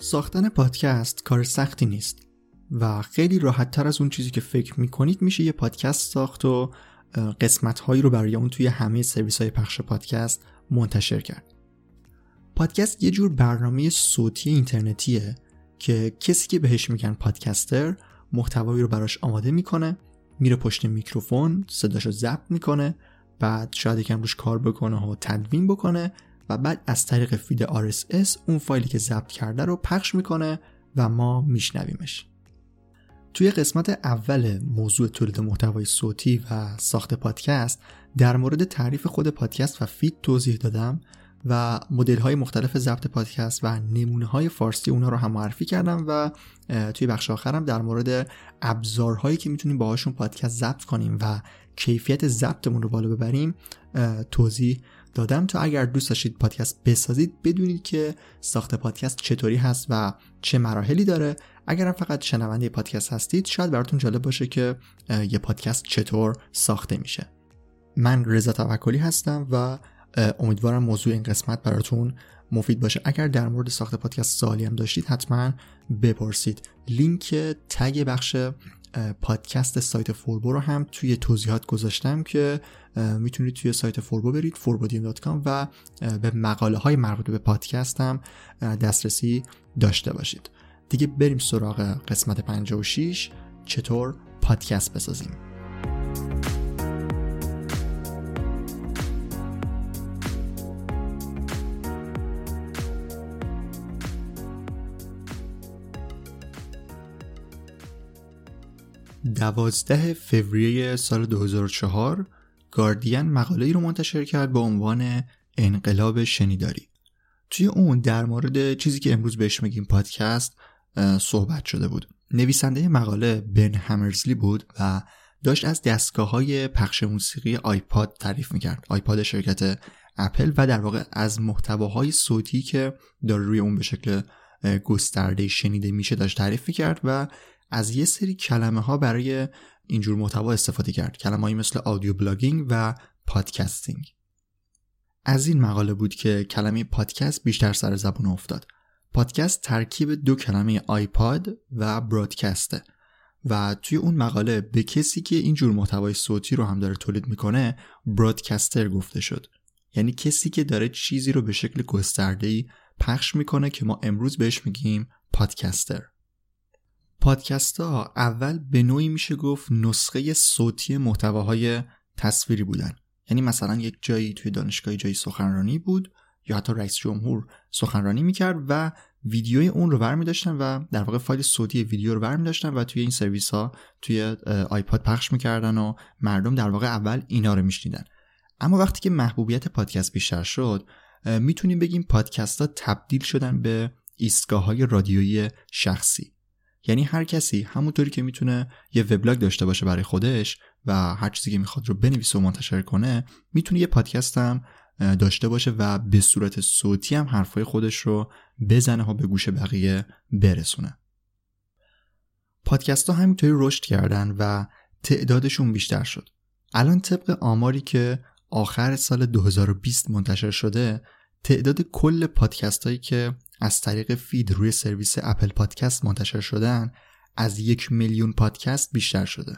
ساختن پادکست کار سختی نیست و خیلی راحت تر از اون چیزی که فکر می‌کنید میشه یه پادکست ساخت و قسمت هایی رو برای اون توی همه سرویس های پخش پادکست منتشر کرد. پادکست یه جور برنامه صوتی اینترنتیه که کسی که بهش میگن پادکستر محتوایی رو براش آماده می‌کنه میره پشت میکروفون صداشو ضبط می‌کنه بعد شاید یکم روش کار بکنه و تدوین بکنه و بعد از طریق feed RSS اون فایلی که ضبط کرده رو پخش می‌کنه و ما میشنویمش. توی قسمت اول موضوع تولید محتوای صوتی و ساخت پادکست در مورد تعریف خود پادکست و فید توضیح دادم و مدل های مختلف ضبط پادکست و نمونه های فارسی اونا رو هم معرفی کردم و توی بخش آخرم در مورد ابزارهایی که می‌تونیم باهاشون پادکست ضبط کنیم و کیفیت ضبطمون رو بالا ببریم توضیح دادم تا اگر دوست داشتید پادکست بسازید بدونید که ساخت پادکست چطوری هست و چه مراحلی داره. اگرم فقط شنونده پادکست هستید شاید براتون جالب باشه که یه پادکست چطور ساخته میشه. من رضا توکلی هستم و امیدوارم موضوع این قسمت براتون مفید باشه. اگر در مورد ساخت پادکست سوالی هم داشتید حتما بپرسید. لینک تگ بخش پادکست سایت فوربو رو هم توی توضیحات گذاشتم که می‌تونید توی سایت فوربو برید forbodیم.com و به مقاله های مربوط به پادکست هم دسترسی داشته باشید. دیگه بریم سراغ قسمت 56 چطور پادکست بسازیم؟ دوازده فوریه سال 2004 گاردین مقاله ای رو منتشر کرد با عنوان انقلاب شنیداری. توی اون در مورد چیزی که امروز بهش میگیم پادکست صحبت شده بود. نویسنده مقاله بن همرزلی بود و داشت از دستگاه های پخش موسیقی آیپاد تعریف می‌کرد. آیپاد شرکت اپل و در واقع از محتواهای صوتی که داره روی اون به شکل گسترده شنیده میشه داشت تعریف می‌کرد و از یه سری کلمه ها برای اینجور محتوا استفاده کرد. کلمه مثل audio blogging و podcasting. از این مقاله بود که کلمه پادکست بیشتر سر زبون افتاد. پادکست ترکیب دو کلمه آیپاد و broadcast ه و توی اون مقاله به کسی که اینجور محتوای صوتی رو هم داره تولید می‌کنه broadcaster گفته شد. یعنی کسی که داره چیزی رو به شکل گسترده‌ای پخش می‌کنه که ما امروز بهش میگیم پادکستر. پادکست ها اول به نوعی میشه گفت نسخه صوتی محتواهای تصویری بودن. یعنی مثلا یک جایی توی دانشگاه جایی سخنرانی بود یا حتی رئیس جمهور سخنرانی می‌کرد و ویدیوی اون رو برمی داشتن و در واقع فایل صوتی ویدیو رو برمی داشتن و توی این سرویس ها توی آیپاد پخش می‌کردن و مردم در واقع اول اینا رو میشنیدن. اما وقتی که محبوبیت پادکست بیشتر شد می‌تونیم بگیم پادکست ها تبدیل شدن به ایستگاه های رادیویی شخصی. یعنی هر کسی همونطوری که می‌تونه یه وبلاگ داشته باشه برای خودش و هر چیزی که می‌خواد رو بنویسه و منتشر کنه می‌تونه یه پادکست هم داشته باشه و به صورت صوتی هم حرفای خودش رو بزنه و به گوش بقیه برسونه. پادکست ها همینطوری رشد کردن و تعدادشون بیشتر شد. الان طبق آماری که آخر سال 2020 منتشر شده تعداد کل پادکست هایی که از طریق feed روی سرویس اپل پادکست منتشر شدن از یک میلیون پادکست بیشتر شده.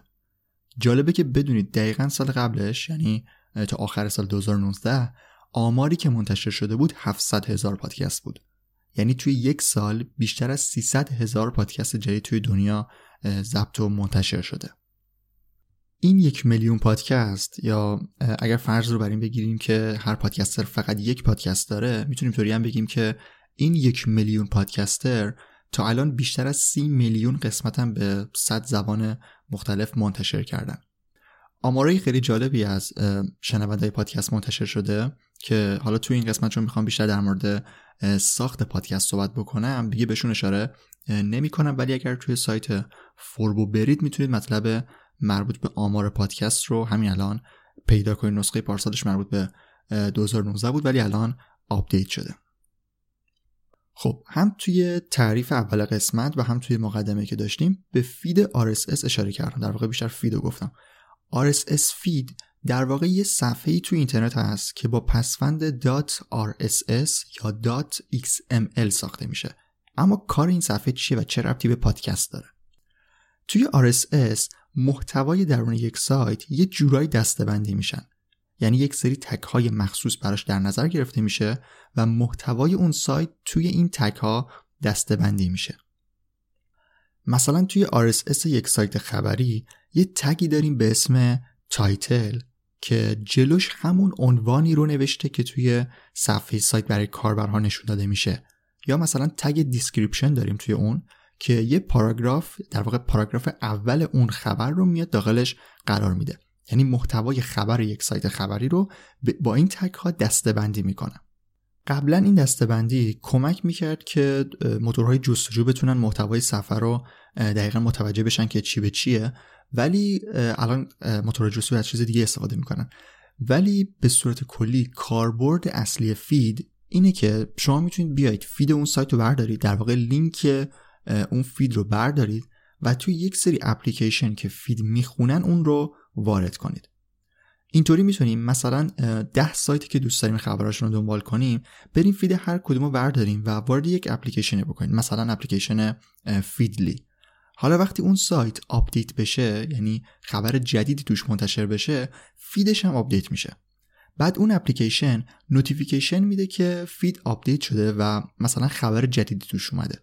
جالبه که بدونید دقیقا سال قبلش یعنی تا آخر سال 2019 آماری که منتشر شده بود 700 هزار پادکست بود. یعنی توی یک سال بیشتر از 300 هزار پادکست جدید توی دنیا ضبط و منتشر شده. این یک میلیون پادکست یا اگر فرض رو بر این بگیریم که هر پادکستر فقط یک پادکست داره می‌تونیم طوری هم بگیم که این یک میلیون پادکستر تا الان بیشتر از سی میلیون قسمت هم به صد زبان مختلف منتشر کردن. آمارای خیلی جالبی از شنونده پادکست منتشر شده که حالا توی این قسمت چون می‌خوام بیشتر در مورد ساخت پادکست صحبت بکنم دیگه بهشون اشاره نمی کنم ولی اگر توی سایت فوربو برید می‌تونید مطلب مربوط به آمار پادکست رو همین الان پیدا کنید. نسخه پارسالش مربوط به 2019 بود ولی الان آپدیت شده. خب هم توی تعریف اول قسمت و هم توی مقدمه که داشتیم به فید RSS اشاره کردم. در واقع بیشتر فید رو گفتم. RSS فید در واقع یه صفحه توی اینترنت هست که با پسفند .rss یا .xml ساخته میشه. اما کار این صفحه چیه و چه ربطی به پادکست داره؟ توی RSS محتوای درون یک سایت یه جورایی دستبندی میشن. یعنی یک سری تک های مخصوص براش در نظر گرفته میشه و محتوای اون سایت توی این تک ها دستبندی میشه. مثلا توی RSS یک سایت خبری یه تگی داریم به اسم title که جلوش همون عنوانی رو نوشته که توی صفحه سایت برای کاربرها نشون داده میشه. یا مثلا تگ description داریم توی اون که یه پاراگراف در واقع پاراگراف اول اون خبر رو میاد داخلش قرار میده. یعنی محتوای خبر یک سایت خبری رو با این تگ ها دستبندی می‌کنه قبلا این دستبندی کمک می‌کرد که موتورهای جستجو بتونن محتوای صفحه رو دقیقا متوجه بشن که چی به چیه. ولی الان موتور جستجو از چیز دیگه استفاده می‌کنن. ولی به صورت کلی کاربرد اصلی فید اینه که شما می‌تونید بیاید فید اون سایت رو بردارید در واقع لینک اون فید رو بردارید و توی یک سری اپلیکیشن که فید می‌خونن اون رو وارد کنید. اینطوری می‌تونیم مثلا ده سایتی که دوست داریم خبراشون رو دنبال کنیم بریم فید هر کدوم رو برداریم و وارد یک اپلیکیشن بکنیم. مثلا اپلیکیشن فیدلی. حالا وقتی اون سایت آپدیت بشه یعنی خبر جدیدی توش منتشر بشه فیدش هم آپدیت میشه. بعد اون اپلیکیشن notification میده که فید آپدیت شده و مثلا خبر جدیدی توش اومده.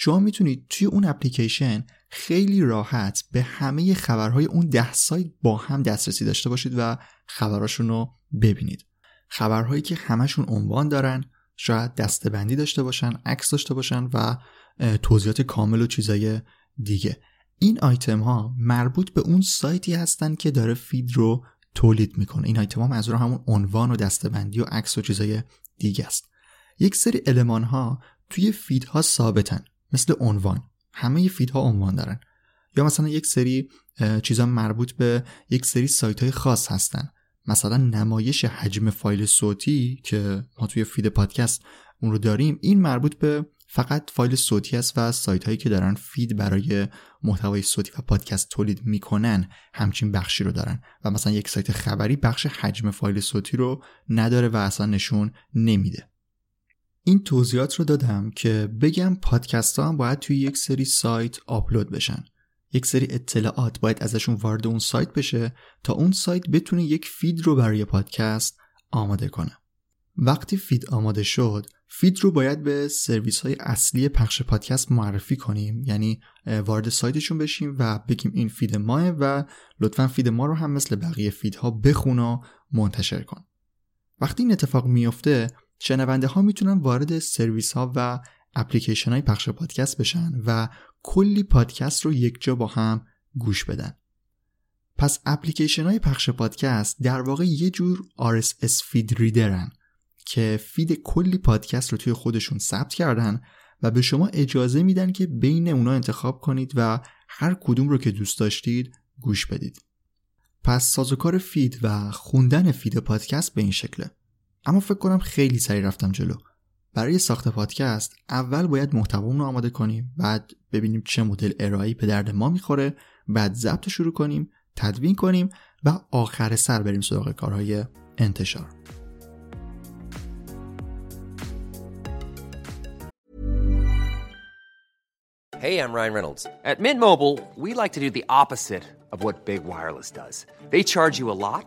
شما می‌تونید توی اون اپلیکیشن خیلی راحت به همه خبرهای اون ده سایت با هم دسترسی داشته باشید و خبراشون رو ببینید. خبرهایی که همشون عنوان دارن شاید دستبندی داشته باشن عکس داشته باشن و توضیحات کامل و چیزای دیگه. این آیتم ها مربوط به اون سایتی هستن که داره فید رو تولید می‌کنه. این آیتم ها منظور همون عنوان و دستبندی و عکس و چیزای دیگه است. یک سری المان ها توی فید ها ثابتن. مثل عنوان. همه فیدها عنوان دارن. یا مثلا یک سری چیزا مربوط به یک سری سایت های خاص هستن. مثلا نمایش حجم فایل صوتی که ما توی فید پادکست اون رو داریم این مربوط به فقط فایل صوتی است و سایت هایی که دارن فید برای محتوای صوتی و پادکست تولید می‌کنن همچین بخشی رو دارن. و مثلا یک سایت خبری بخش حجم فایل صوتی رو نداره و اصلا نشون نمیده. این توضیحات رو دادم که بگم پادکست ها هم باید توی یک سری سایت آپلود بشن. یک سری اطلاعات باید ازشون وارد اون سایت بشه تا اون سایت بتونه یک فید رو برای پادکست آماده کنه. وقتی فید آماده شد فید رو باید به سرویس های اصلی پخش پادکست معرفی کنیم. یعنی وارد سایتشون بشیم و بگیم این فید ماعه و لطفا فید ما رو هم مثل بقیه فیدها بخون و منتشر کن. وقتی این اتفاق میفته شنونده ها می‌تونن وارد سرویس ها و اپلیکیشن های پخش پادکست بشن و کلی پادکست رو یک جا با هم گوش بدن. پس اپلیکیشن های پخش پادکست در واقع یه جور RSS feed reader ن که فید کلی پادکست رو توی خودشون ثبت کردن و به شما اجازه میدن که بین اونا انتخاب کنید و هر کدوم رو که دوست داشتید گوش بدید. پس سازوکار فید و خوندن فید پادکست به این شکله. اما فکر کنم خیلی سریع رفتم جلو برای ساخت پادکست اول باید محتوامون رو آماده کنیم بعد ببینیم چه مدل ارائه‌ای به درد ما می‌خوره بعد ضبط شروع کنیم تدوین کنیم و آخر سر بریم سراغ کارهای انتشار Hey, I'm Ryan Reynolds. At Mint Mobile, we like to do the opposite of what Big Wireless does. They charge you a lot,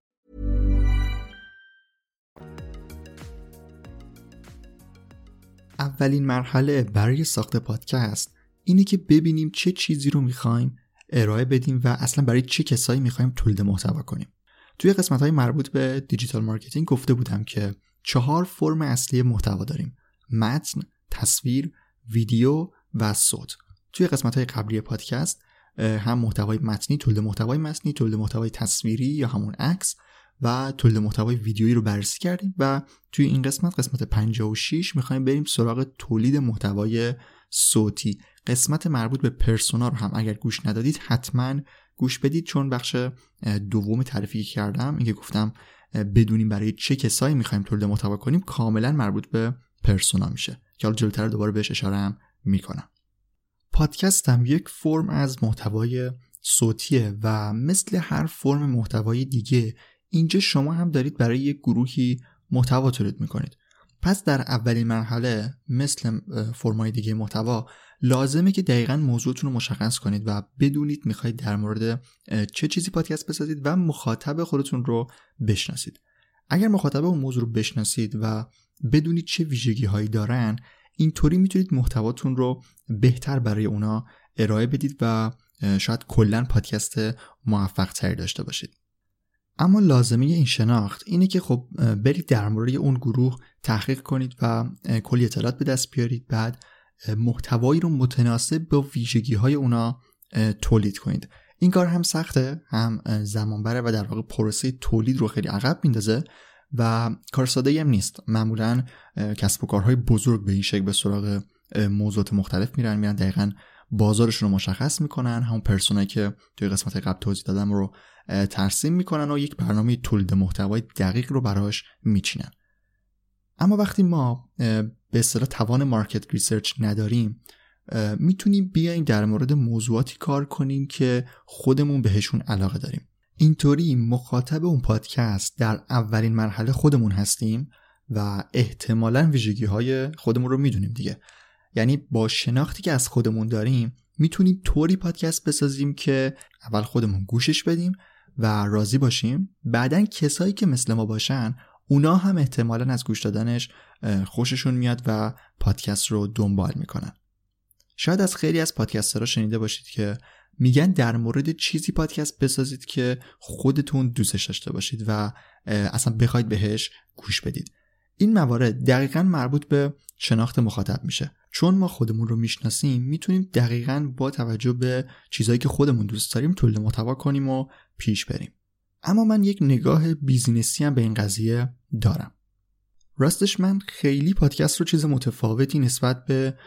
اولین مرحله برای ساخت پادکست اینه که ببینیم چه چیزی رو می‌خوایم ارائه بدیم و اصلا برای چه کسایی می‌خوایم تولید محتوا کنیم. توی قسمت های مربوط به دیجیتال مارکتینگ گفته بودم که چهار فرم اصلی محتوا داریم متن، تصویر، ویدیو و صوت. توی قسمت های قبلی پادکست هم محتوای متنی تولید محتوای متنی تولید محتوای تصویری یا همون عکس و تولید محتوای ویدیویی رو بررسی کردیم و توی این قسمت قسمت 56 می‌خوایم بریم سراغ تولید محتوای صوتی. قسمت مربوط به پرسونا رو هم اگر گوش ندادید حتما گوش بدید چون بخش دوم تعریفی کردم اینکه گفتم بدونیم برای چه کسایی می‌خوایم تولید محتوا کنیم کاملا مربوط به پرسونا میشه که حالا جلوتر دوباره بهش اشاره هم می‌کنم. پادکست هم یک فرم از محتوای صوتیه و مثل هر فرم محتوای دیگه اینجا شما هم دارید برای یک گروهی محتوا تولید می‌کنید. پس در اولین مرحله مثل فرمای دیگه محتوا لازمه که دقیقا موضوعتون رو مشخص کنید و بدونید می‌خواید در مورد چه چیزی پادکست بسازید و مخاطب خودتون رو بشناسید. اگر مخاطب اون موضوع رو بشناسید و بدونید چه ویژگی هایی دارن اینطوری می‌تونید محتواتون رو بهتر برای اونا ارائه بدید و شاید کلا پادکست موفق تری داشته باشید. اما لازمه این شناخت اینه که خب برید در مورد اون گروه تحقیق کنید و کلی اطلاعات به دست بیارید. بعد محتوایی رو متناسب با ویژگی های اونا تولید کنید. این کار هم سخته هم زمان بره و در واقع پروسه تولید رو خیلی عقب میندازه و کار ساده هم نیست. معمولا کسب و کارهای بزرگ به این شکل به سراغ موضوعات مختلف میرن میرن دقیقا بازارشون رو مشخص می‌کنن. همون پرسونایی که توی قسمت قبل توضیح دادم رو ترسیم می‌کنن و یک برنامه تولید محتوای دقیق رو براش میچینن. اما وقتی ما به اصطلاح توان market research نداریم می‌تونیم بیایم در مورد موضوعاتی کار کنیم که خودمون بهشون علاقه داریم. اینطوری مخاطب اون پادکست در اولین مرحله خودمون هستیم و احتمالا ویژگی های خودمون رو می‌دونیم دیگه. یعنی با شناختی که از خودمون داریم می‌تونیم طوری پادکست بسازیم که اول خودمون گوشش بدیم و راضی باشیم. بعدا کسایی که مثل ما باشن اونا هم احتمالا از گوش دادنش خوششون میاد و پادکست رو دنبال می‌کنن. شاید از خیلی از پادکسترها شنیده باشید که میگن در مورد چیزی پادکست بسازید که خودتون دوستش داشته باشید و اصلا بخواید بهش گوش بدید. این موارد دقیقا مربوط به شناخت مخاطب میشه. چون ما خودمون رو می‌شناسیم می‌تونیم دقیقا با توجه به چیزهایی که خودمون دوست داریم تولید محتوا کنیم و پیش بریم. اما من یک نگاه بیزینسی هم به این قضیه دارم. راستش من خیلی پادکست رو چیز متفاوتی نسبت به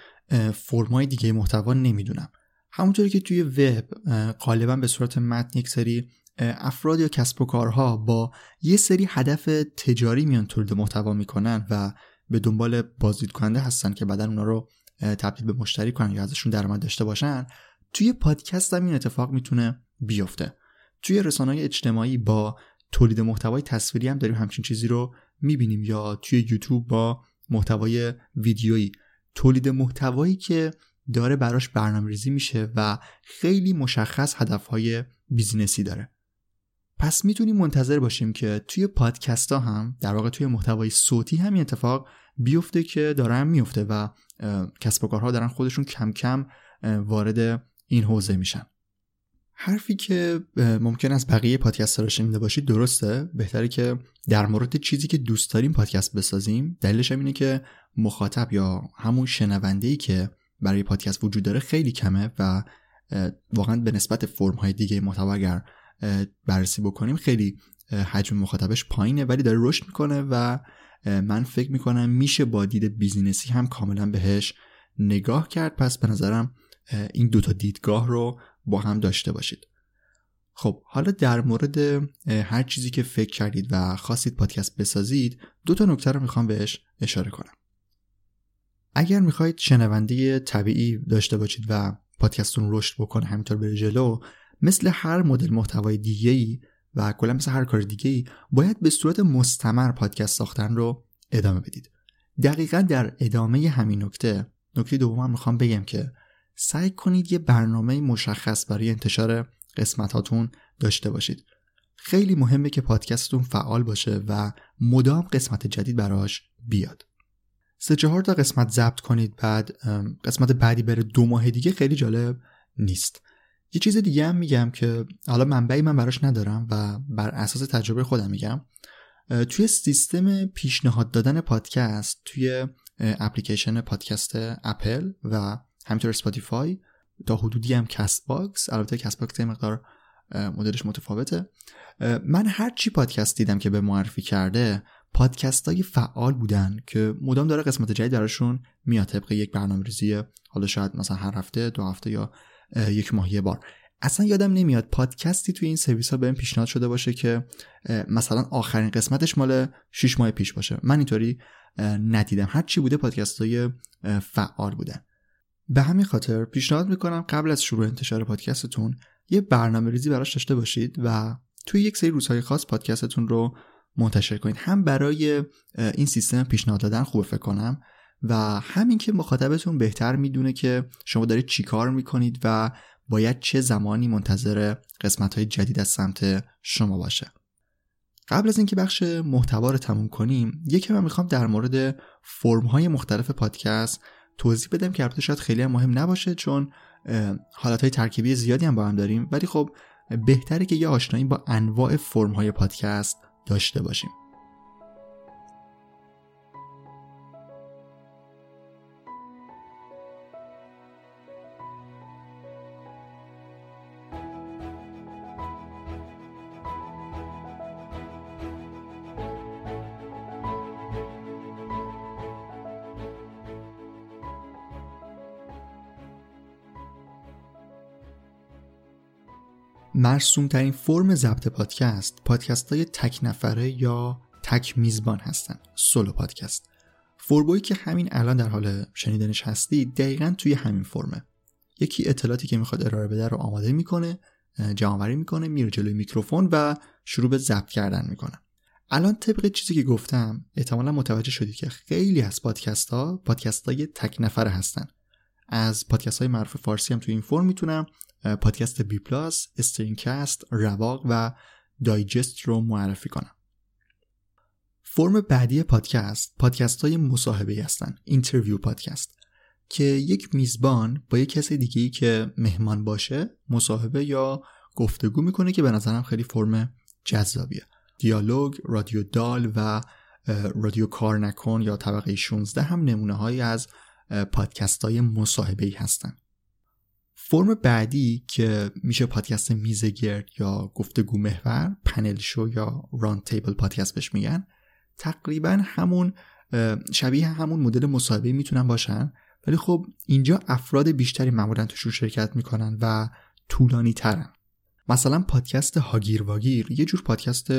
فرمای دیگه محتوا نمی‌دونم. همونطوری که توی وب غالبا به صورت متن یک سری افراد یا کسب و کارها با یه سری هدف تجاری میان تولید محتوا می‌کنن و به دنبال بازدید کننده هستن که بعدا اونا رو تبدیل به مشتری کنن یا ازشون درآمد داشته باشن توی پادکست هم این اتفاق می‌تونه بیفته. توی رسانه اجتماعی با تولید محتوای تصویری هم داریم همچین چیزی رو می‌بینیم یا توی یوتیوب با محتوای ویدیویی. تولید محتوایی که داره براش برنامه ریزی میشه و خیلی مشخص هدفهای بیزینسی داره. پس می‌تونیم منتظر باشیم که توی پادکست ها هم در واقع توی محتوای صوتی همین اتفاق بیفته که دارن میفته و کسب و کارها دارن خودشون کم کم وارد این حوزه میشن. حرفی که ممکن است بقیه پادکست رو شنیده باشید درسته. بهتره که در مورد چیزی که دوست داریم پادکست بسازیم. دلیلش هم اینه که مخاطب یا همون شنونده که برای پادکست وجود داره خیلی کمه و واقعا به نسبت فرم های دیگه محتوا اگر بررسی بکنیم خیلی حجم مخاطبش پایینه ولی داره رشد می‌کنه و من فکر می‌کنم میشه با دید بیزینسی هم کاملا بهش نگاه کرد. پس به نظرم این دوتا دیدگاه رو با هم داشته باشید. خب حالا در مورد هر چیزی که فکر کردید و خواستید پادکست بسازید دو تا نکته رو می‌خوام بهش اشاره کنم. اگر می‌خواید شنونده طبیعی داشته باشید و پادکستتون رشد بکنه همینطور بره جلو مثل هر مدل محتوای دیگه ای و کلا مثل هر کار دیگه ای باید به صورت مستمر پادکست ساختن رو ادامه بدید. دقیقا در ادامه همین نکته نکته دوم می‌خوام بگم که سعی کنید یه برنامه مشخص برای انتشار قسمتاتون داشته باشید. خیلی مهمه که پادکستتون فعال باشه و مدام قسمت جدید براش بیاد. سه چهار تا قسمت ضبط کنید بعد قسمت بعدی بره دو ماه دیگه خیلی جالب نیست. یه چیز دیگه هم میگم که حالا منبعی من براش ندارم و بر اساس تجربه خودم میگم. توی سیستم پیشنهاد دادن پادکست توی اپلیکیشن پادکست اپل و همینطور اسپاتیفای تا حدودی هم کست باکس البته کست باکس یه مقدار مدلش متفاوته. من هر چی پادکست دیدم که بهم معرفی کرده پادکست های فعال بودن که مدام داره قسمت جدید درشون میاد طبق یک برنامه ریزی حالا شاید مثلا هر هفته دو هفته یا یک ماه یه بار. اصلا یادم نمیاد پادکستی توی این سرویس ها بهم پیشنهاد شده باشه که مثلا آخرین قسمتش مال 6 ماه پیش باشه. من اینطوری ندیدم. هر چی بوده پادکست های فعال بودن. به همین خاطر پیشنهاد می‌کنم قبل از شروع انتشار پادکستتون یه برنامه ریزی براش داشته باشید و توی یک سری روزهای خاص پادکستتون رو منتشر کنید. هم برای این سیستم پیشنهاد دادن خوبه فکر کنم. و همین که مخاطبتون بهتر می‌دونه که شما دارید چیکار می‌کنید و باید چه زمانی منتظر قسمت های جدید از سمت شما باشه. قبل از اینکه بخش محتوا رو تموم کنیم یکی من می‌خوام در مورد فرم های مختلف پادکست توضیح بدم که البته شاید خیلی هم مهم نباشه چون حالت های ترکیبی زیادی هم با هم داریم ولی خب بهتره که یه آشنایی با انواع فرم های پادکست داشته باشیم. مرسوم ترین فرم ضبط پادکست پادکست های تک نفره یا تک میزبان هستن. solo podcast. فوربوی که همین الان در حال شنیدنش هستی دقیقا توی همین فرمه. یکی اطلاعاتی که می‌خواد ارائه بده رو آماده می‌کنه جمعآوری می‌کنه میره جلوی میکروفون و شروع به ضبط کردن می‌کنه. الان طبق چیزی که گفتم احتمالا متوجه شدید که خیلی از پادکست ها پادکست های تک نفره هستن. از پادکست های معروف فارسی هم توی این فرم می‌تونم پادکست بی پلاس، استرینگ‌کست، رواق و دایجست رو معرفی کنم. فرم بعدی پادکست پادکست های مصاحبه هستن interview podcast که یک میزبان با یک کسی دیگه ای که مهمان باشه مصاحبه یا گفتگو می‌کنه که به نظرم خیلی فرم جذابیه دیالوگ، رادیو دال و رادیو کار نکن یا طبقه 16 هم نمونه های از پادکست های مصاحبه هستن فرم بعدی که میشه پادکست میزگرد یا گفتگو محور پنل شو یا ران تیبل پادکست بهش میگن تقریبا همون شبیه همون مدل مصاحبه می‌تونن باشن. ولی خب اینجا افراد بیشتری معمولا توشون شرکت می‌کنن و طولانی ترن. مثلا پادکست هاگیر واگیر یه جور پادکست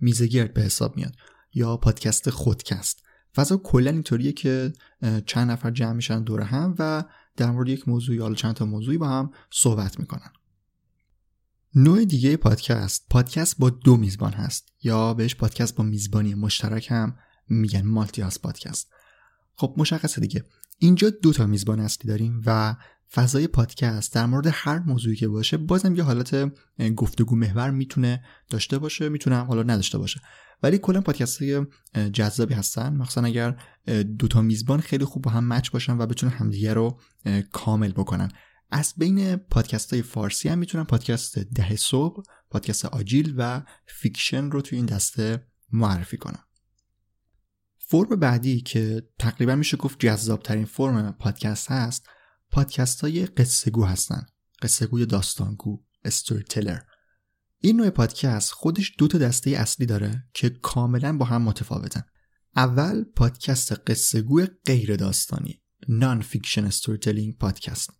میزگرد به حساب میاد یا پادکست خودکست. فضا کلا اینطوریه که چند نفر جمع میشن دور هم و در مورد یک موضوع یا چند تا موضوعی با هم صحبت می‌کنن. نوع دیگه پادکست پادکست با دو میزبان هست. یا بهش پادکست با میزبانی مشترک هم میگن مالتی هاست پادکست. خب مشخصه دیگه. اینجا دو تا میزبان اصلی داریم و فضای پادکست در مورد هر موضوعی که باشه بازم یه حالت گفتگو محور می‌تونه داشته باشه می‌تونه حالا نداشته باشه. ولی کلا پادکست های جذابی هستن. مخصوصا اگر دوتا میزبان خیلی خوب با هم match باشن و بتونن همدیگه رو کامل بکنن. از بین پادکست های فارسی هم می‌تونم پادکست ده صبح پادکست آجیل و فیکشن رو توی این دسته معرفی کنم فرم بعدی که تقریبا میشه گفت جذاب ترین فرم پادکست هست پادکست های قصه گو هستن. قصه گوی داستانگو storyteller این نوع پادکست خودش دو تا دسته اصلی داره که کاملا با هم متفاوتن. اول پادکست قصه گو غیر داستانی non-fiction story podcast.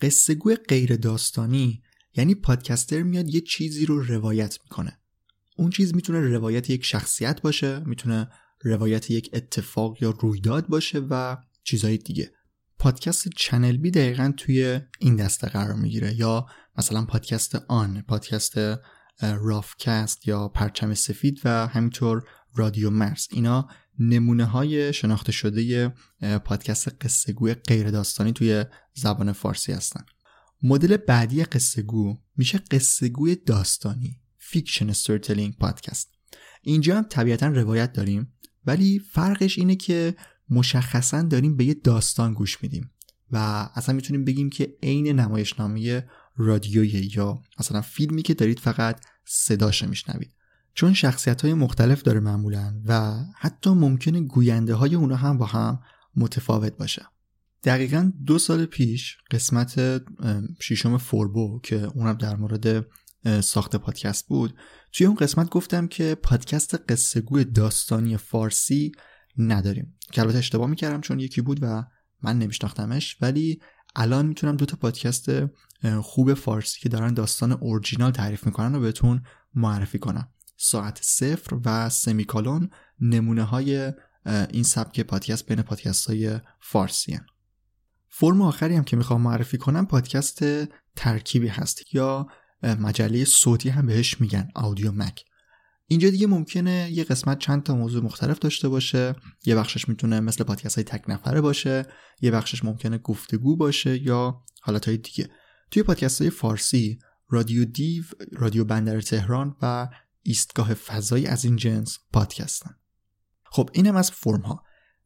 قصه گو غیر داستانی یعنی پادکستر میاد یه چیزی رو روایت می‌کنه. اون چیز می‌تونه روایت یک شخصیت باشه می‌تونه روایت یک اتفاق یا رویداد باشه و چیزهای دیگه. پادکست چنل بی دقیقا توی این دسته قرار می‌گیره یا مثلا پادکست آن پادکست رافکست یا پرچم سفید و همینطور رادیو مرز. اینا نمونه های شناخته شده پادکست قصه گوی غیر داستانی توی زبان فارسی هستن. مدل بعدی قصه گو میشه قصه گوی داستانی fiction storytelling podcast. اینجا هم طبیعتا روایت داریم ولی فرقش اینه که مشخصا داریم به یه داستان گوش میدیم و اصلا می‌تونیم بگیم که عین نمایشنامه رادیویی یا مثلا فیلمی که دارید فقط صداش میشنوید. چون شخصیت های مختلف داره معمولا و حتی ممکنه گوینده های اونا هم با هم متفاوت باشه. دقیقا دو سال پیش قسمت شیشم فوربو که اونم در مورد ساخت پادکست بود توی اون قسمت گفتم که پادکست قصه گوی داستانی فارسی نداریم. که البته اشتباه می‌کردم چون یکی بود و من نمیشناختمش ولی الان می‌تونم دو تا پادکست خوب فارسی که دارن داستان اورجینال تعریف می‌کنن رو بهتون معرفی کنم ساعت صفر و سمیکالون نمونه های این سبک پادکست بین پادکست های فارسی هن. فرم آخری هم که می‌خوام معرفی کنم پادکست ترکیبی هست یا مجله صوتی هم بهش میگن آودیو مک اینجا دیگه ممکنه یه قسمت چند تا موضوع مختلف داشته باشه. یه بخشش می‌تونه مثل پادکست های تک نفره باشه. یه بخشش ممکنه گفتگو باشه یا حالت های دیگه. توی پادکست های فارسی رادیو دیو رادیو بندر تهران و ایستگاه فضایی از این جنس پادکستن. خب اینم از فرم ها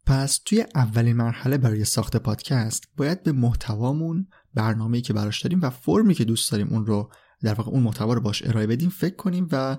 پس توی اولین مرحله برای ساخت پادکست باید به محتوامون برنامه‌ای که براش داریم و فرمی که دوست داریم اون رو در واقع اون محتوا رو باش ارائه بدیم فکر کنیم و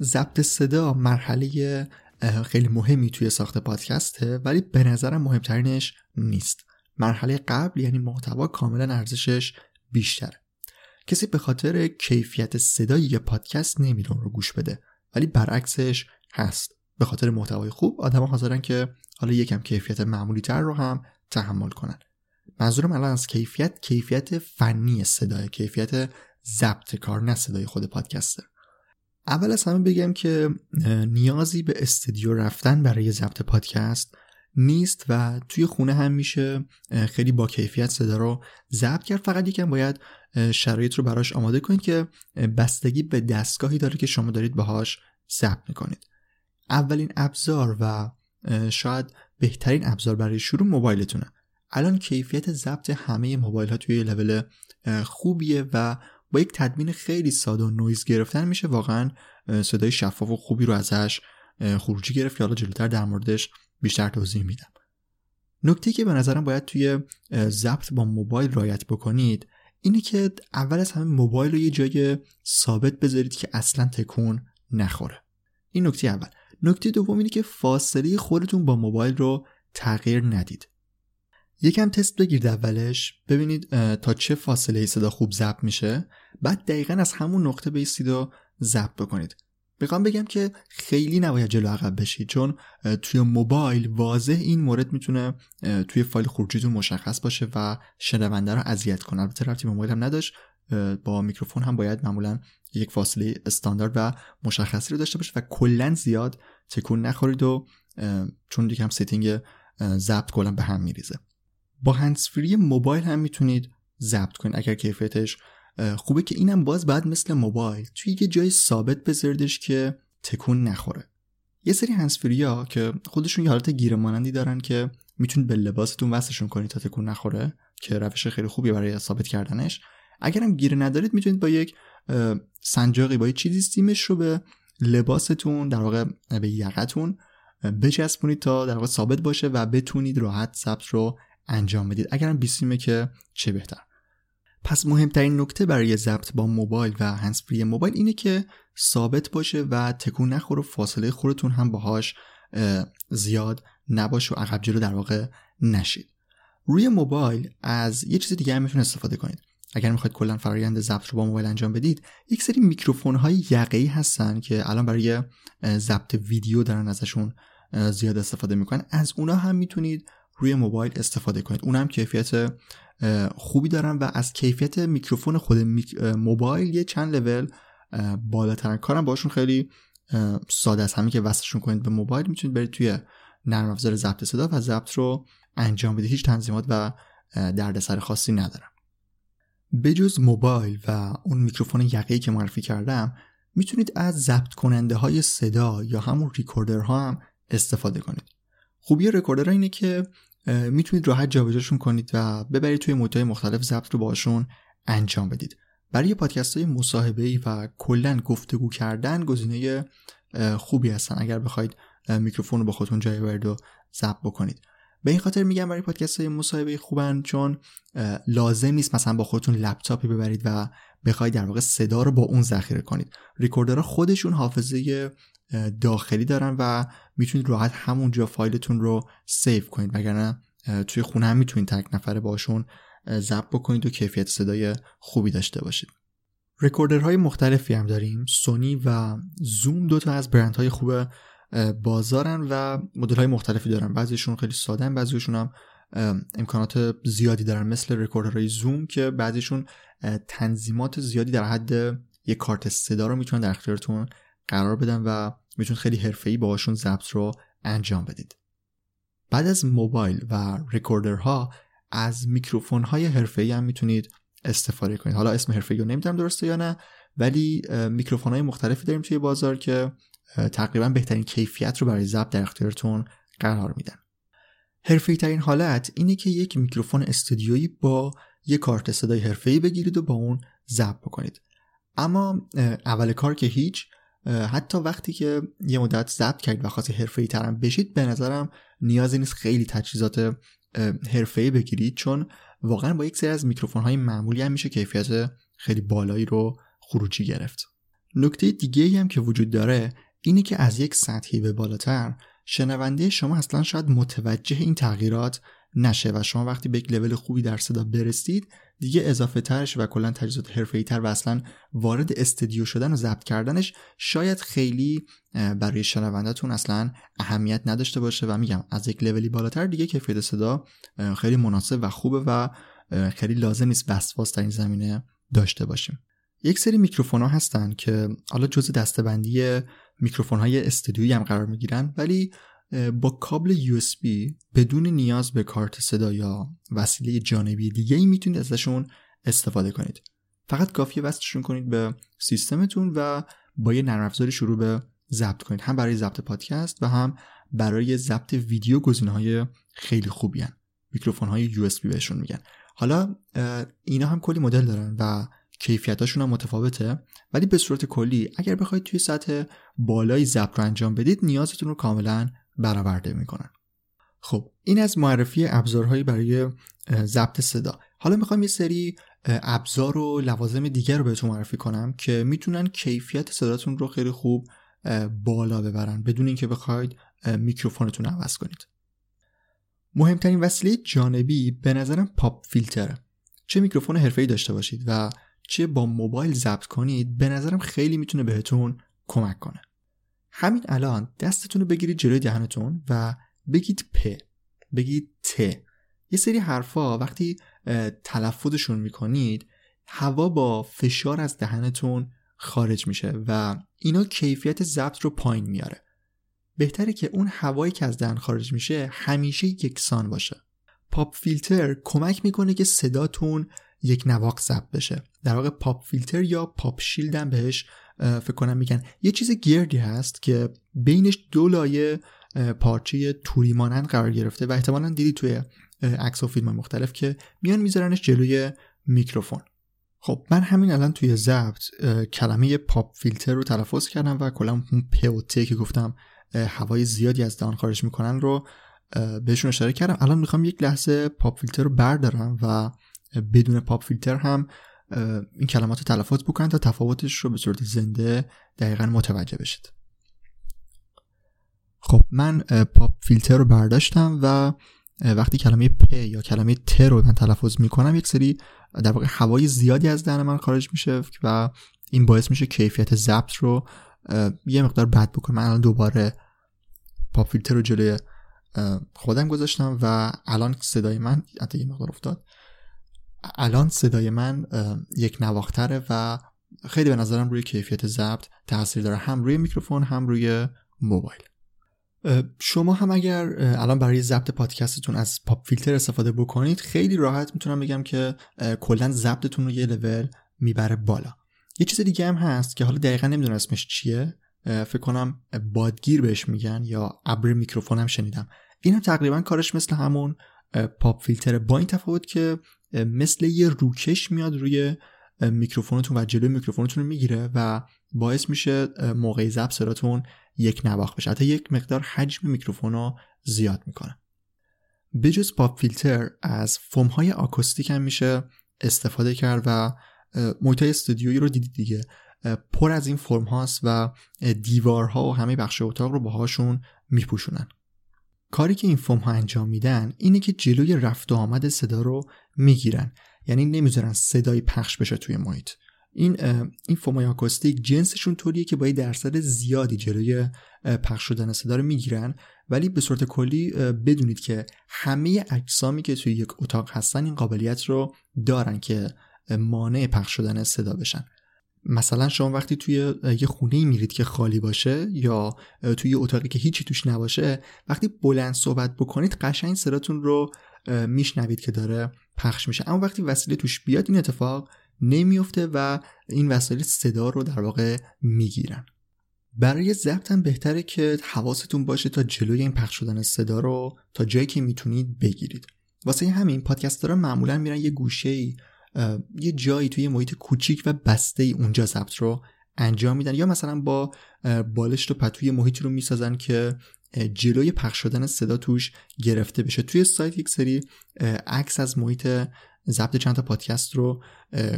ضبط صدا مرحله خیلی مهمی توی ساخت پادکسته ولی به نظرم مهمترینش نیست. مرحله قبل یعنی محتوا کاملا ارزشش بیشتره. کسی به خاطر کیفیت صدای یه پادکست نمیره رو گوش بده ولی برعکسش هست. به خاطر محتوای خوب آدما حاضرن که حالا یکم کیفیت معمولی تر رو هم تحمل کنن. منظورم الان از کیفیت کیفیت فنی صدای کیفیت ضبط کار نه صدای خود پادکستر اول از همه بگم که نیازی به استودیو رفتن برای ضبط پادکست نیست و توی خونه هم میشه خیلی با کیفیت صدا رو ضبط کرد. فقط یکم باید شرایط رو براش آماده کنید که بستگی به دستگاهی داره که شما دارید باهاش ضبط می‌کنید. اولین ابزار و شاید بهترین ابزار برای شروع موبایلتونه. الان کیفیت ضبط همه موبایل ها توی لول خوبیه و با یک تدوین خیلی ساده و نویز گرفتن میشه. واقعا صدای شفاف و خوبی رو ازش خروجی گرفت که حالا جلوتر در موردش بیشتر توضیح میدم. نکته که به نظرم باید توی ضبط با موبایل رعایت بکنید اینه که اول از همه موبایل رو یه جای ثابت بذارید که اصلا تکون نخوره. این نکته اول. نکته دوم اینه که فاصله خودتون با موبایل رو تغییر ندید. یکم تست بگیرید اولش. ببینید تا چه فاصله صدا خوب ضبط میشه. بعد دقیقا از همون نقطه بیستید و ضبط بکنید. می‌خوام بگم که خیلی نباید جلو عقب بشید چون توی موبایل واضح این مورد می‌تونه توی فایل خروجیتون مشخص باشه و شنونده رو اذیت کنه. البته رفتی موبایل هم نداشت. با میکروفون هم باید معمولا یک فاصله استاندارد و مشخصی رو داشته باشه و کلا زیاد تکون نخورید و چون دیگه هم setting ضبط کلا به هم میریزه. با هندزفری موبایل هم می‌تونید ضبط کنید. اگر کیفیتش خوبه که اینم باز بعد مثل موبایل توی یه جای ثابت بذاریدش که تکون نخوره. یه سری هندزفری ها که خودشون یه حالت گیره مانندی دارن که می‌تونید به لباستون وصلشون کنید تا تکون نخوره که روش خیلی خوبی برای ثابت کردنش. اگرم گیره ندارید می‌تونید با یک سنجاقی با یک چیزی سیمش رو به لباستون در واقع به یقتون بچسبونید تا در واقع ثابت باشه و بتونید راحت ثبت رو انجام بدید. اگرم بیسیمه که چه بهتر. پس مهمترین نکته برای ضبط با موبایل و هنسفری موبایل اینه که ثابت باشه و تکون نخور و فاصله خودتون هم باهاش زیاد نباشه و عقب جلو در واقع نشید. روی موبایل از یه چیز دیگه هم می‌تونید استفاده کنید. اگر می‌خواید کلا فرایند ضبط رو با موبایل انجام بدید یک سری میکروفون های یقه‌ای هستن که الان برای ضبط ویدیو دارن ازشون زیاد استفاده می‌کنن. از اونا هم می‌تونید روی موبایل استفاده کنید. اون هم کیفیت خوبی دارن و از کیفیت میکروفون خود موبایل یه چند لول بالاتر کارم باشون خیلی ساده است. همین که وصلشون کنید به موبایل می‌تونید برید توی نرم افزار ضبط صدا و ضبط رو انجام بدید. هیچ تنظیمات و دردسر خاصی ندارم. بجز موبایل و اون میکروفون یقه‌ای که معرفی کردم می‌تونید از ضبط کننده های صدا یا همون ریکوردرها هم استفاده کنید. خوبی رکوردرها اینه که می‌تونید راحت جابجاشون کنید و ببرید توی مدت‌های مختلف ضبط رو باشون انجام بدید. برای پادکست های مصاحبه ای و کلا گفتگو کردن گزینه خوبی هستن. اگر بخواید میکروفون رو با خودتون جایی ببرید و ضبط بکنید. به این خاطر میگم برای پادکست های مصاحبه خوبن چون لازم نیست مثلا با خودتون لپتاپی ببرید و بخواید در واقع صدا رو با اون ذخیره کنید. recorder ها خودشون حافظه داخلی دارن و می‌تونید راحت همونجا فایلتون رو save کنید. وگرنه توی خونه هم می‌تونید تک نفره باشون ضبط بکنید و کیفیت صدای خوبی داشته باشید. recorder های مختلفی هم داریم. سونی و زوم دو تا از برندهای خوب بازارن و مدل های مختلفی دارن. بعضیشون خیلی ساده بعضیشون هم امکانات زیادی دارن. مثل رکوردرهای زوم که بعضیشون تنظیمات زیادی در حد یک کارت صدا رو می‌تونن در اختیارتون قرار بدن و می‌تونید خیلی حرفه‌ای باهاشون ضبط رو انجام بدید. بعد از موبایل و رکوردرها از میکروفون های حرفه‌ای هم می‌تونید استفاده کنید. حالا اسم حرفه‌ای رو نمی‌دونم درسته یا نه ولی میکروفون های مختلفی داریم توی بازار که تقریبا بهترین کیفیت رو برای ضبط در اختیارتون قرار میدن. حرفه‌ای ترین حالت اینه که یک میکروفون استودیویی با یک کارت صدای حرفه‌ای بگیرید و با اون ضبط بکنید. اما اول کار که هیچ حتی وقتی که یه مدت ضبط کرد و خاصی حرفه‌ای ترم بشید به نظرم نیازی نیست خیلی تجهیزات حرفه‌ای بگیرید چون واقعا با یک سری از میکروفون های معمولی هم میشه کیفیت خیلی بالایی رو خروجی گرفت. نکته دیگه هم که وجود داره اینه که از یک سطحی به بالاتر شنونده شما اصلا شاید متوجه این تغییرات نشه و شما وقتی به یک لول خوبی در صدا برسید دیگه اضافه ترش و کلا تجهیزات حرفه‌ای تر و اصلا وارد استودیو شدن و ضبط کردنش شاید خیلی برای شنوندهتون اصلا اهمیت نداشته باشه و میگم از یک لولی بالاتر دیگه کیفیت صدا خیلی مناسب و خوبه و خیلی لازم نیست وسواس در این زمینه داشته باشیم. یک سری میکروفون ها هستن که حالا جزء دستبندی میکروفون های استودیویی هم قرار می‌گیرن ولی با کابل USB بدون نیاز به کارت صدا یا وسیله جانبی دیگه ای می‌تونید ازشون استفاده کنید. فقط کافیه وصلشون کنید به سیستمتون و با یه نرم افزاری شروع به ضبط کنید. هم برای ضبط پادکست و هم برای ضبط ویدیو گزینه های خیلی خوبی هن. میکروفون های USB بهشون میگن. حالا اینا هم کلی مدل دارن و کیفیتاشون هم متفاوته ولی به صورت کلی اگر بخواید توی سطح بالای ضبط رو انجام بدید نیازتون رو کاملا برآورده می‌کنن. خب این از معرفی ابزارهایی برای ضبط صدا. حالا می‌خوام یه سری ابزار و لوازم دیگر رو بهتون معرفی کنم که می‌تونن کیفیت صداتون رو خیلی خوب بالا ببرن بدون اینکه بخواید میکروفونتون عوض کنید. مهمترین وسیله جانبی به نظرم پاپ فیلتره. چه میکروفون حرفه‌ای داشته باشید و چه با موبایل ضبط کنید به نظرم خیلی می‌تونه بهتون کمک کنه. همین الان دستتون رو بگیرید جلوی دهنتون و بگید پ بگید ت. یه سری حرفا وقتی تلفظشون می‌کنید هوا با فشار از دهنتون خارج میشه و اینا کیفیت ضبط رو پایین میاره. بهتره که اون هوایی که از دهن خارج میشه همیشه یکسان باشه. pop filter کمک می‌کنه که صداتون یکنواخت ضبط بشه. در واقع pop filter یا pop shield هم بهش فکر کنم میگن. یه چیز گردی هست که بینش دو لایه پارچه توری مانند قرار گرفته و احتمالا دیدید توی عکس و فیلم مختلف که میان میذارنش جلوی میکروفون. خب من همین الان توی ضبط کلمه pop filter رو تلفظ کردم و کلا اون پ که گفتم هوای زیادی از دهان خارج می‌کنن رو بهشون اشاره کردم. الان می‌خوام یک لحظه pop filter رو بردارم و بدون pop filter هم این کلمات تلفظ بکنم تا تفاوتش رو به صورت زنده دقیقا متوجه بشید. خب من پاپ فیلتر رو برداشتم و وقتی کلمه پ یا کلمه ت رو من تلفظ می‌کنم یک سری در واقع هوای زیادی از دهن من خارج میشه و این باعث میشه کیفیت ضبط رو یه مقدار بد بکنم. من الان دوباره پاپ فیلتر رو جلوی خودم گذاشتم و الان صدای من حتی یه مقدار افتاد. الان صدای من یک نواختره و خیلی به نظرم روی کیفیت ضبط تاثیر داره. هم روی میکروفون هم روی موبایل. شما هم اگر الان برای ضبط پادکستتون از pop filter استفاده بکنید خیلی راحت می‌تونم بگم که کلا ضبطتون رو یه لول می‌بره بالا. یه چیز دیگه هم هست که حالا دقیقا نمی‌دونم اسمش چیه. فکر کنم بادگیر بهش میگن یا ابر میکروفون هم شنیدم. این هم تقریبا کارش مثل همون pop filter. با این تفاوت که مثل یه روکش میاد روی میکروفونتون و جلوی میکروفونتون رو می‌گیره و باعث میشه موقع ضبط صداتون یک نواخت بشه. حتی یک مقدار حجم میکروفون رو زیاد می‌کنه. بجز پاپ فیلتر از فوم های آکوستیک هم میشه استفاده کرد و محیط استودیویی رو دیدید دیگه. پر از این فرم هاست و دیوارها و همه بخش اتاق رو باهاشون میپوشونن. کاری که این فوم ها انجام میدن اینه که جلوی رفت و آمد صدا رو می‌گیرن. یعنی نمی‌ذارن صدای پخش بشه توی محیط. این این فومای آکوستیک جنسشون طوریه که با یه درصد زیادی جلوی پخش شدن صدا رو می‌گیرن. ولی به صورت کلی بدونید که همه اجسامی که توی یک اتاق هستن این قابلیت رو دارن که مانع پخش شدن صدا بشن. مثلا شما وقتی توی یه خونه میرید که خالی باشه یا توی یه اتاقی که هیچی توش نباشه وقتی بلند صحبت بکنید قشنگ صداتون رو میشنوید که داره پخش میشه. اما وقتی وسیله توش بیاد این اتفاق نمیفته و این وسایل صدا رو در واقع می‌گیرن. برای ضبط بهتره که حواستون باشه تا جلوی این پخش شدن صدا رو تا جایی که می‌تونید بگیرید. واسه همین پادکسترها معمولا میرن یه گوشه ای یه جایی توی محیط کوچیک و بسته ای اونجا ضبط رو انجام میدن. یا مثلا با بالشت و پتوی محیطی رو می‌سازن که جلوی پخش شدن صدا توش گرفته بشه. توی سایت یک سری عکس از محیط ضبط چند تا پادکست رو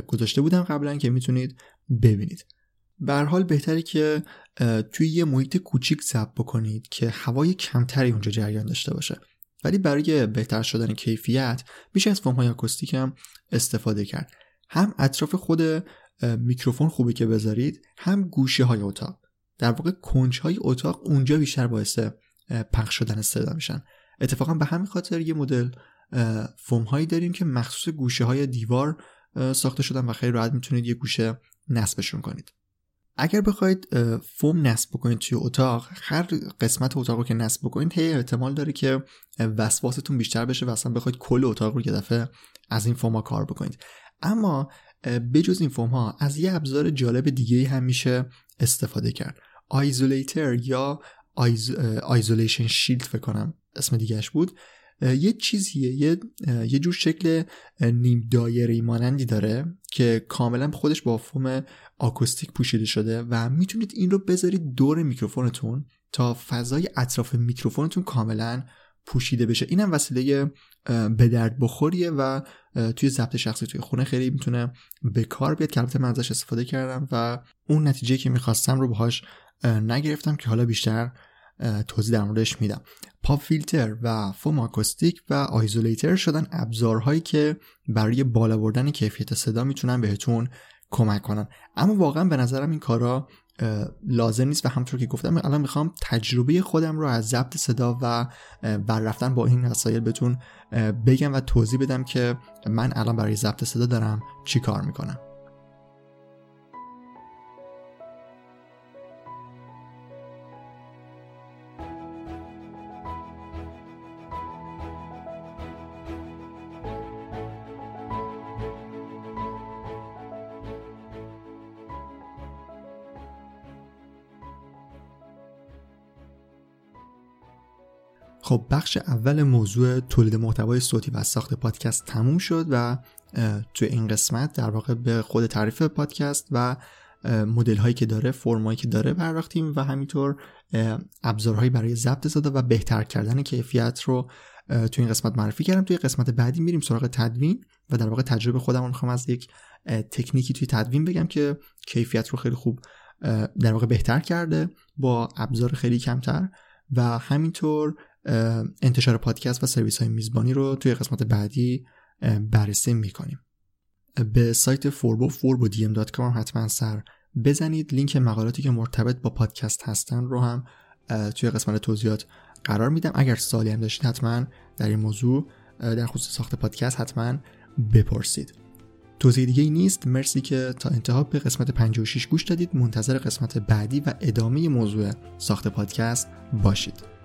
گذاشته بودم قبلا که می‌تونید ببینید. به حال بهتره که توی یه محیط کوچیک ضبط بکنید که هوای کمتری اونجا جریان داشته باشه. ولی برای بهتر شدن کیفیت میشه از های آکوستیک هم استفاده کرد. هم اطراف خود میکروفون خوبه که بذارید هم گوشه های اتاق. در واقع کنج های اتاق اونجا بیشتر باعث پخش شدن صدا میشن. اتفاقا به همین خاطر یه مدل فوم هایی داریم که مخصوص گوشه های دیوار ساخته شدن و خیلی راحت می‌تونید یه گوشه نصبشون کنید. اگر بخواید فوم نصب بکنید توی اتاق هر قسمت اتاق رو که نصب بکنید هی احتمال داره که وسواستون بیشتر بشه و اصلا بخواید کل اتاق رو یه دفعه از این فوم ها کار بکنید. اما بجز این فوم ها از یه ابزار جالب دیگه هم میشه استفاده کرد. isolator یا isolation shield فکر کنم اسم دیگه‌ش بود. یه چیزیه یه, یه جور شکل نیم دایره مانندی داره که کاملا خودش با فوم آکوستیک پوشیده شده و می‌تونید این رو بذارید دور میکروفونتون تا فضای اطراف میکروفونتون کاملا پوشیده بشه. اینم وسیله به درد بخوریه و توی ضبط شخصی توی خونه خیلی می‌تونه به کار بیاد که البته من ازش استفاده کردم و اون نتیجه که می‌خواستم رو باهاش نگرفتم که حالا بیشتر توضیح در موردش میدم. پاپ فیلتر و فوم آکوستیک و آیزولیتر شدن ابزارهایی که برای بالا بردن کیفیت صدا می‌تونن بهتون کمک کنن. اما واقعا به نظرم این کارا لازم نیست و همطور که گفتم الان می‌خوام تجربه خودم رو از ضبط صدا و بر رفتن با این وسایل بهتون بگم و توضیح بدم که من الان برای ضبط صدا دارم چی کار می‌کنم. خب بخش اول موضوع تولید محتوای صوتی و ساخت پادکست تموم شد و توی این قسمت در واقع به خود تعریف پادکست و مدل هایی که داره فرمایی که داره پرداختیم و همینطور ابزارهایی برای ضبط صدا و بهتر کردن کیفیت رو توی این قسمت معرفی کردم. توی قسمت بعدی میریم سراغ تدوین و در واقع تجربه خودم رو می‌خوام از یک تکنیکی توی تدوین بگم که کیفیت رو خیلی خوب در واقع بهتر کرده با ابزار خیلی کمتر و همینطور انتشار پادکست و سرویس های میزبانی رو توی قسمت بعدی بررسی می‌کنیم. به سایت فوربو فوربو دیم dot com حتما سر بزنید. لینک مقالاتی که مرتبط با پادکست هستن رو هم توی قسمت توضیحات قرار میدم. اگر سوالی هم داشتید حتما در این موضوع در خصوص ساخت پادکست حتما بپرسید. توضیح دیگه ای نیست. مرسی که تا انتها به قسمت 56 گوش دادید. منتظر قسمت بعدی و ادامه موضوع ساخت پادکست باشید.